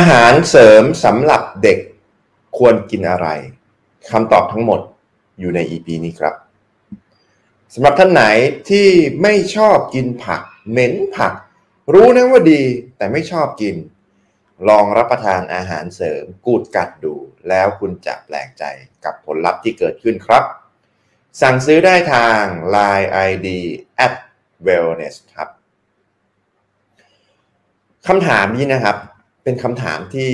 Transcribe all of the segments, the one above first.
อาหารเสริมสำหรับเด็กควรกินอะไรคำตอบทั้งหมดอยู่ใน EP นี้ครับสำหรับท่านไหนที่ไม่ชอบกินผักเหม็นผัก รู้นะว่าดีแต่ไม่ชอบกิน ลองรับประทานอาหารเสริมกูดกัดดู แล้วคุณจะแปลกใจกับผลลัพธ์ที่เกิดขึ้นครับ สั่งซื้อได้ทาง Line ID at wellness ครับคำถามนี้นะครับ เป็นคำถามที่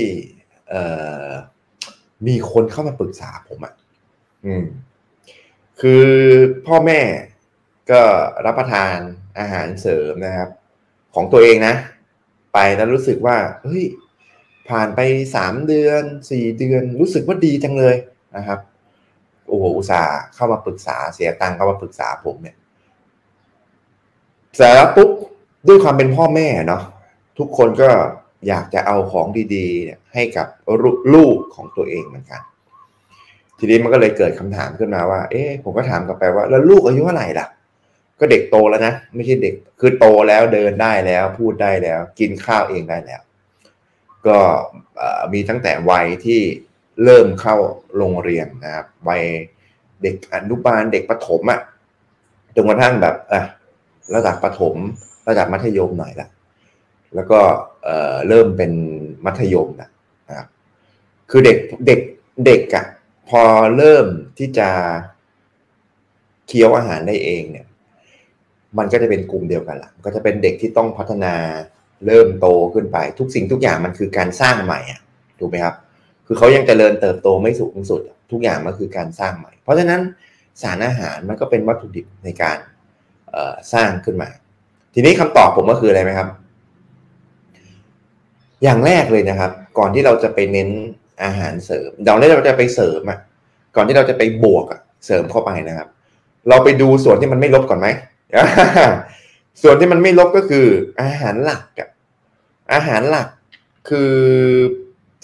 มีคนเข้ามาปรึกษาผมอะ่ะอืม คือพ่อแม่ก็รับประทานอาหารเสริมนะครับ ของตัวเองนะ ไปแล้วรู้สึกว่าเฮ้ยผ่านไปสามเดือนสี่เดือนรู้สึกว่าดีจังเลยนะครับโอ้โหอุตส่าห์เข้ามาปรึกษาเสียตังค์เข้ามาปรึกษาผมเนี่ยแต่แล้วปุ๊บด้วยความเป็นพ่อแม่เนาะทุกคนก็ อยากจะเอาของดีๆให้กับลูกของตัวเองเหมือนกัน ทีนี้มันก็เลยเกิดคำถามขึ้นมาว่า เอ๊ะผมก็ถามกลับไปว่า แล้วลูกอายุเท่าไหร่ล่ะ ก็เด็กโตแล้วนะ ไม่ใช่เด็กคือโตแล้วเดินได้แล้ว พูดได้แล้ว กินข้าวเองได้แล้ว ก็มีตั้งแต่วัยที่เริ่มเข้าโรงเรียนนะครับวัยเด็กอนุบาลเด็กประถมอะ่ะจนกระทั่งแบบอะระดับประถม ระดับมัธยมหน่อยละแล้วก็ เริ่มเป็นมัธยมนะครับคือเด็กเด็กเด็กอะพอเริ่มที่จะเคี้ยวอาหารได้เองเนี่ย มันก็จะเป็นกลุ่มเดียวกันละก็จะเป็นเด็กที่ต้องพัฒนาเริ่มโตขึ้นไป ทุกสิ่งทุกอย่างมันคือการสร้างใหม่อะถูกไหมครับ คือเขายังเจริญเติบโตไม่สูงสุด ทุกอย่างมันคือการสร้างใหม่ เพราะฉะนั้นสารอาหารมันก็เป็นวัตถุดิบในการสร้างขึ้นมา ทีนี้คำตอบผมก็คืออะไรไหมครับ อย่างแรกเลยนะครับ ก่อนที่เราจะไปเน้นอาหารเสริมเดี๋ยวเราจะไปเสริมอะก่อนที่เราจะไปบวกอะเสริมเข้าไปนะครับ เราไปดูส่วนที่มันไม่ลบก่อนไหมส่วนที่มันไม่ลบก็คือ อาหารหลักอะอาหารหลักคือ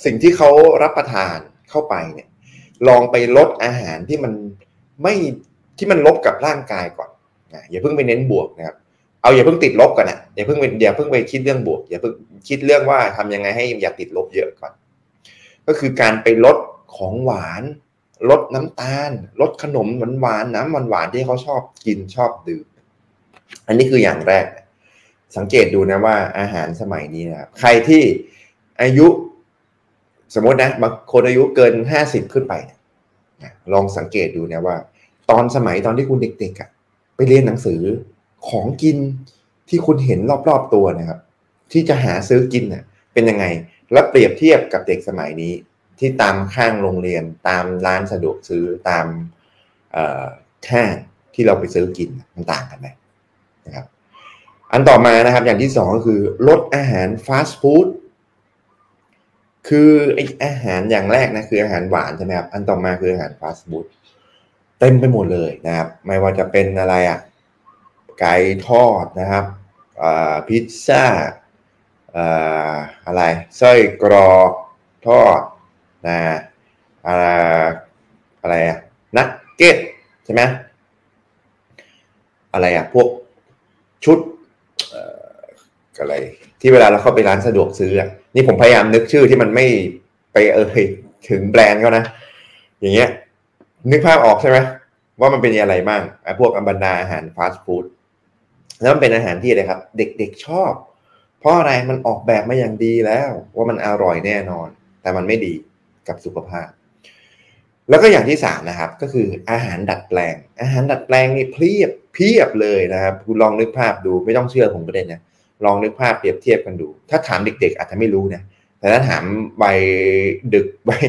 สิ่งที่เขารับประทานเข้าไปเนี่ย ลองไปลดอาหารที่มันไม่ที่มันลบกับร่างกายก่อนอย่าเพิ่งไปเน้นบวกนะครับ เอาอย่าเพิ่งติดลบก่อนนะอย่าเพิ่งอย่าเพิ่งไปคิดเรื่องบวก อย่าเพิ่งคิดเรื่องว่าทำยังไงให้อย่าติดลบเยอะก่อน ก็คือการไปลดของหวาน ลดน้ำตาล ลดขนมหวานหวานน้ำหวานหวานที่เขาชอบกินชอบดื่มอันนี้คืออย่างแรก สังเกตดูนะว่าอาหารสมัยนี้นะครับใครที่อายุสมมตินะบางคนอายุเกินห้าสิบขึ้นไป ลองสังเกตดูนะว่า ตอนสมัยตอนที่คุณเด็กๆอะไปเรียนหนังสือ ของกินที่คุณเห็นรอบๆตัวนะครับ ที่จะหาซื้อกินเน่ยเป็นยังไง แล้วเปรียบเทียบกับเด็กสมัยนี้ ที่ตามข้างโรงเรียน ตามร้านสะดวกซื้อตามห้างที่เราไปซื้อกินมันต่างกันไหมนะครับ อันต่อมานะครับอย่างที่สองก็คือลดอาหารฟาสต์ฟู้ดคือไออาหารอย่างแรกนะคืออาหารหวานใช่ไหมครับอันต่อมาคืออาหารฟาสต์ฟู้ดเต็มไปหมดเลยนะครับ ไม่ว่าจะเป็นอะไรอะ่ะ ไก่ทอดนะครับพิซซ่าอะไรไส้กรอกทอดนะอะไรอะนักเก็ตใช่ไหมอะไรอะพวกชุดอะไรที่เวลาเราเข้าไปร้านสะดวกซื้อนี่ผมพยายามนึกชื่อที่มันไม่ไปเออถึงแบรนด์เขานะ อย่างเงี้ย นึกภาพออกใช่ไหมว่ามันเป็นอะไรบ้างไอ้พวกอัมบรรดาอาหารฟาสต์ฟู้ด แล้วมันเป็นอาหารที่อะไรครับ เด็กๆชอบ เพราะอะไรมันออกแบบมาอย่างดีแล้ว ว่ามันอร่อยแน่นอน แต่มันไม่ดีกับสุขภาพ แล้วก็อย่างที่สามนะครับ ก็คืออาหารดัดแปลง อาหารดัดแปลงนี่เพียบเพียบเลยนะครับคุณลองนึกภาพดูไม่ต้องเชื่อผมก็ได้นะลองนึกภาพเปรียบเทียบกันดู ถ้าถามเด็ก ๆ อาจจะไม่รู้นะแต่ถ้าถามวัยดึกวัย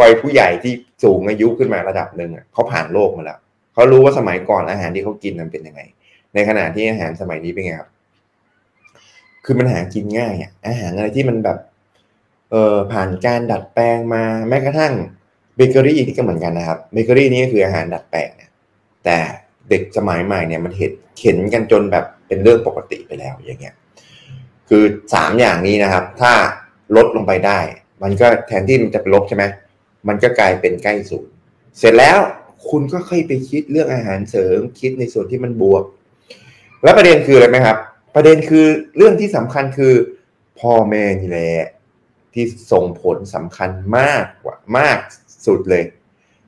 วัยผู้ใหญ่ที่สูงอายุขึ้นมาระดับหนึ่งเขาผ่านโลกมาแล้วเขารู้ว่าสมัยก่อนอาหารที่เขากินมันเป็นยังไง ในขณะที่อาหารสมัยนี้เป็นไงครับคือมันหากินง่ายอะอาหารอะไรที่มันแบบเออผ่านการดัดแปลงมาแม้กระทั่งเบเกอรี่นี่ก็เหมือนกันนะครับเบเกอรี่นี่ก็คืออาหารดัดแปลงแต่เด็กสมัยใหม่เนี่ยมันเห็นเข็นกันจนแบบเป็นเรื่องปกติไปแล้วอย่างเงี้ยคือสามอย่างนี้นะครับ ถ้าลดลงไปได้ มันก็แทนที่มันจะเป็นลบใช่ไหมมันก็กลายเป็นใกล้ศูนย์เสร็จแล้วคุณก็ค่อยไปคิดเรื่องอาหารเสริมคิดในส่วนที่มันบวก แล้วประเด็นคืออะไรไหมครับ ประเด็นคือเรื่องที่สำคัญคือพ่อแม่นี่แหละที่ส่งผลสำคัญมากกว่ามากสุดเลย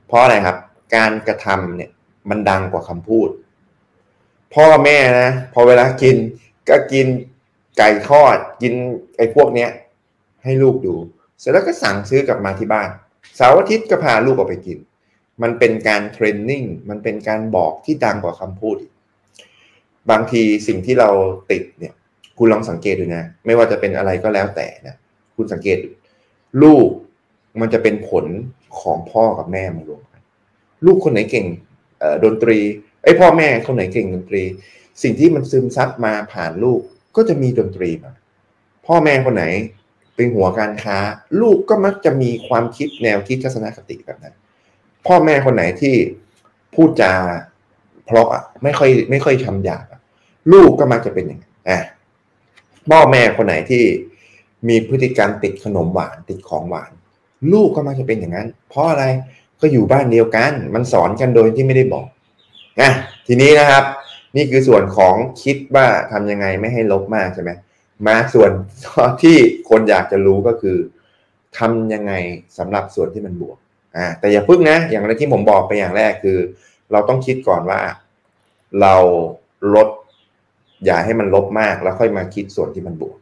เพราะอะไรครับ การกระทำเนี่ยมันดังกว่าคำพูด พ่อแม่นะพอเวลากินก็กินไก่ทอดกินไอ้พวกเนี้ยให้ลูกดู เสร็จแล้วก็สั่งซื้อกลับมาที่บ้านเสาร์อาทิตย์ก็พาลูกออกไปกิน มันเป็นการเทรนนิ่งมันเป็นการบอกที่ดังกว่าคำพูด บางทีสิ่งที่เราติดเนี่ย คุณลองสังเกตดูนะ ไม่ว่าจะเป็นอะไรก็แล้วแต่นะ คุณสังเกต ลูกมันจะเป็นผลของพ่อกับแม่มารวมกัน ลูกคนไหนเก่งดนตรีไอ้พ่อแม่คนไหนเก่งดนตรี สิ่งที่มันซึมซับมาผ่านลูกก็จะมีดนตรีมา พ่อแม่คนไหนเป็นหัวการค้า ลูกก็มักจะมีความคิดแนวคิดทัศนคติแบบนั้น พ่อแม่คนไหนที่พูดจาเพราะอะไม่ค่อยไม่ค่อยทำหยาบ ลูกก็มักจะเป็นอย่างนั้นอะพ่อแม่คนไหนที่มีพฤติกรรมติดขนมหวานติดของหวาน ลูกก็มักจะเป็นอย่างนั้น เพราะอะไรก็อยู่บ้านเดียวกัน มันสอนกันโดยที่ไม่ได้บอกนะทีนี้นะครับ นี่คือส่วนของคิดว่าทำยังไงไม่ให้ลบมากใช่ไหมมาส่วนที่คนอยากจะรู้ก็คือทำยังไงสำหรับส่วนที่มันบวกอ่าแต่อย่าพึ่งนะ อย่างที่ผมบอกไปอย่างแรกคือ เราต้องคิดก่อนว่า เราลด อย่าให้มันลบมากแล้วค่อยมาคิดส่วนที่มันบวก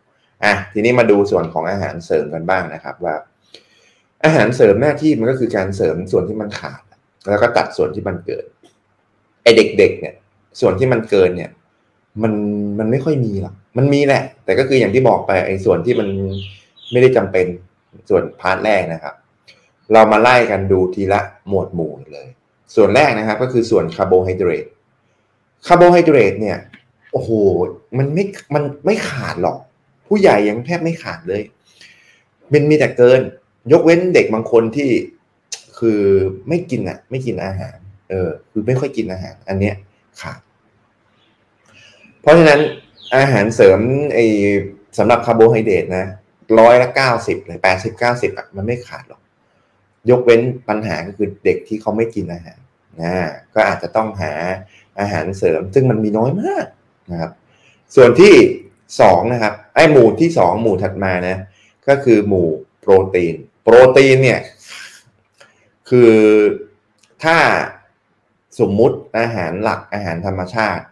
อะทีนี้มาดูส่วนของอาหารเสริมกันบ้างนะครับว่า อาหารเสริมหน้าที่มันก็คือการเสริมส่วนที่มันขาด แล้วก็ตัดส่วนที่มันเกินไอ้เด็ก ๆ เนี่ย ส่วนที่มันเกินเนี่ยมันมันไม่ค่อยมีหรอกมันมีแหละ แต่ก็คืออย่างที่บอกไปไอ้ส่วนที่มันไม่ได้จำเป็นส่วน part แรกนะครับ เรามาไล่กันดูทีละหมวดหมู่เลย ส่วนแรกนะครับ ก็คือส่วนคาร์โบไฮเดรตคาร์โบไฮเดรตเนี่ย โอ้โห มันไม่ มันไม่ขาดหรอก ผู้ใหญ่ยังแทบไม่ขาดเลย มันมีแต่เกิน ยกเว้นเด็กบางคนที่คือไม่กินอะ ไม่กินอาหาร เออ คือไม่ค่อยกินอาหาร อันเนี้ยขาด เพราะฉะนั้นอาหารเสริมไอ้สำหรับคาร์โบไฮเดรตนะร้อยละเก้าสิบเลยแปดสิบเก้าสิบอะมันไม่ขาดหรอก ยกเว้นปัญหาก็คือเด็กที่เขาไม่กินอาหารนะก็อาจจะต้องหาอาหารเสริม ซึ่งมันมีน้อยมาก นะครับ ส่วนที่สองนะครับไอหมู่ที่สองหมู่ถัดมานะก็คือหมู่โปรตีน โปรตีนเนี่ยคือถ้าสมมุติอาหารหลักอาหารธรรมชาติ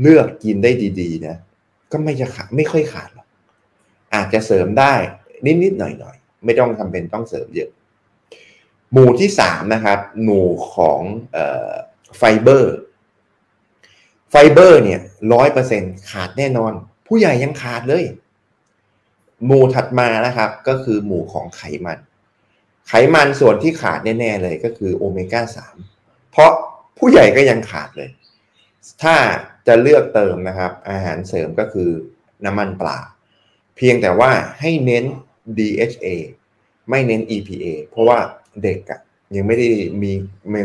เลือกกินได้ดีๆนะก็ไม่จะขาดไม่ค่อยขาดหรอกอาจจะเสริมได้นิดๆหน่อยๆไม่ต้องทำเป็นต้องเสริมเยอะ หมู่ที่สามนะครับหมู่ของไฟเบอร์ ไฟเบอร์เนี่ยร้อยเปอร์เซ็นต์ขาดแน่นอน ผู้ใหญ่ยังขาดเลย หมู่ถัดมานะครับ ก็คือหมู่ของไขมัน ไขมันส่วนที่ขาดแน่ๆเลยก็คือโอเมก้าสามเพราะผู้ใหญ่ก็ยังขาดเลย ถ้าจะเลือกเติมนะครับ อาหารเสริมก็คือน้ำมันปลา เพียงแต่ว่าให้เน้น DHA ไม่เน้น EPA เพราะว่าเด็กอะ ยังไม่ได้มี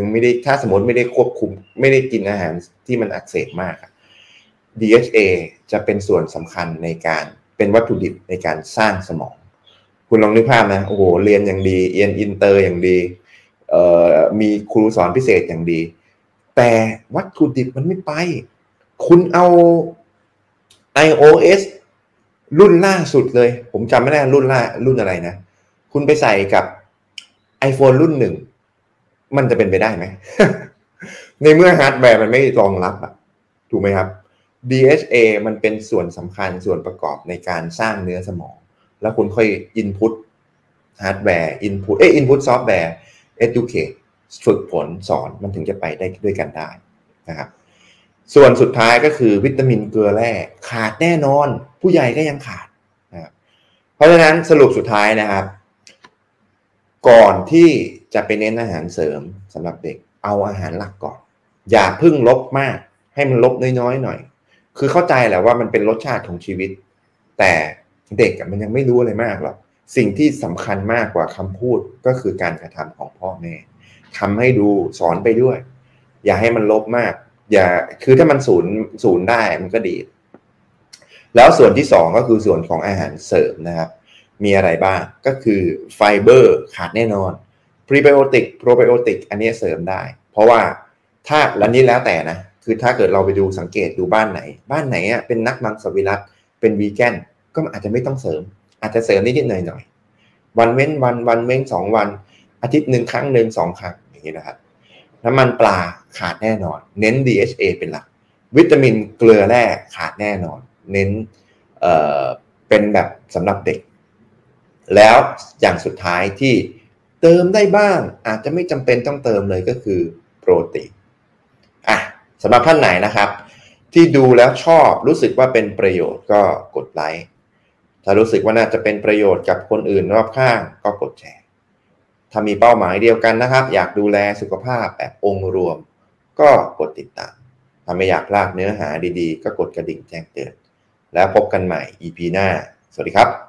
ยังไม่ได้ถ้าสมมติไม่ได้ควบคุม ไม่ได้กินอาหารที่มันอักเสบมาก DHA จะเป็นส่วนสำคัญในการเป็นวัตถุดิบในการสร้างสมอง คุณลองนึกภาพนะโอ้โหเรียนอย่างดีเรียนอินเตอร์อย่างดีเอ่อมีครูสอนพิเศษอย่างดี แต่วัตถุดิบมันไม่ไป คุณเอา iOS รุ่นล่าสุดเลย ผมจำไม่ได้รุ่นล่ารุ่นอะไรนะ คุณไปใส่กับ iPhone รุ่นหนึ่ง มันจะเป็นไปได้ไหม ในเมื่อฮาร์ดแวร์มันไม่รองรับอะถูกไหมครับ DHA มันเป็นส่วนสำคัญส่วนประกอบในการสร้างเนื้อสมอง แล้วคุณค่อย input ฮาร์ดแวร์ input เอ้ input ซอฟต์แวร์ educate ฝึกฝนสอนมันถึงจะไปได้ด้วยกันได้นะครับส่วนสุดท้ายก็คือวิตามินเกลือแร่ขาดแน่นอน ผู้ใหญ่ก็ยังขาดนะครับเพราะฉะนั้นสรุปสุดท้ายนะครับ ก่อนที่จะไปเน้นอาหารเสริมสำหรับเด็กเอาอาหารหลักก่อน อย่าพึ่งลบมาก ให้มันลบน้อยๆหน่อย คือเข้าใจแหละว่ามันเป็นรสชาติของชีวิต แต่เด็กมันยังไม่รู้อะไรมากหรอกสิ่งที่สำคัญมากกว่าคำพูดก็คือการกระทำของพ่อแม่ทำให้ดูสอนไปด้วย อย่าให้มันลบมาก อย่าคือถ้ามันศูนย์ศูนย์ได้มันก็ดี แล้วส่วนที่สองก็คือส่วนของอาหารเสริมนะครับ มีอะไรบ้าง ก็คือไฟเบอร์ขาดแน่นอนพรีไบโอติกโปรไบโอติกอันนี้เสริมได้ เพราะว่าถ้าแล้วนี้แล้วแต่นะ คือถ้าเกิดเราไปดูสังเกตดูบ้านไหน บ้านไหนอะเป็นนักมังสวิรัตเป็นวีแกนก็อาจจะไม่ต้องเสริม อาจจะเสริมนิดๆหน่อยวันเว้นวันวันเว้นสองวัน อาทิตย์หนึ่งครั้งหนึ่งสองครั้งอย่างนี้นะครับน้ำมันปลาขาดแน่นอน เน้น DHA เป็นหลัก วิตามินเกลือแร่ขาดแน่นอน เน้นเอ่อเป็นแบบสำหรับเด็ก แล้วอย่างสุดท้ายที่เติมได้บ้าง อาจจะไม่จำเป็นต้องเติมเลยก็คือโปรตีนอะสำหรับท่านไหนนะครับ ที่ดูแล้วชอบรู้สึกว่าเป็นประโยชน์ก็กดไลค์ถ้ารู้สึกว่าน่าจะเป็นประโยชน์กับคนอื่นรอบข้างก็กดแชร์ ถ้ามีเป้าหมายเดียวกันนะครับ อยากดูแลสุขภาพแบบองค์รวม ก็กดติดตาม ถ้าไม่อยากพลาดเนื้อหาดีๆ ก็กดกระดิ่งแจ้งเตือน แล้วพบกันใหม่ EP หน้า สวัสดีครับ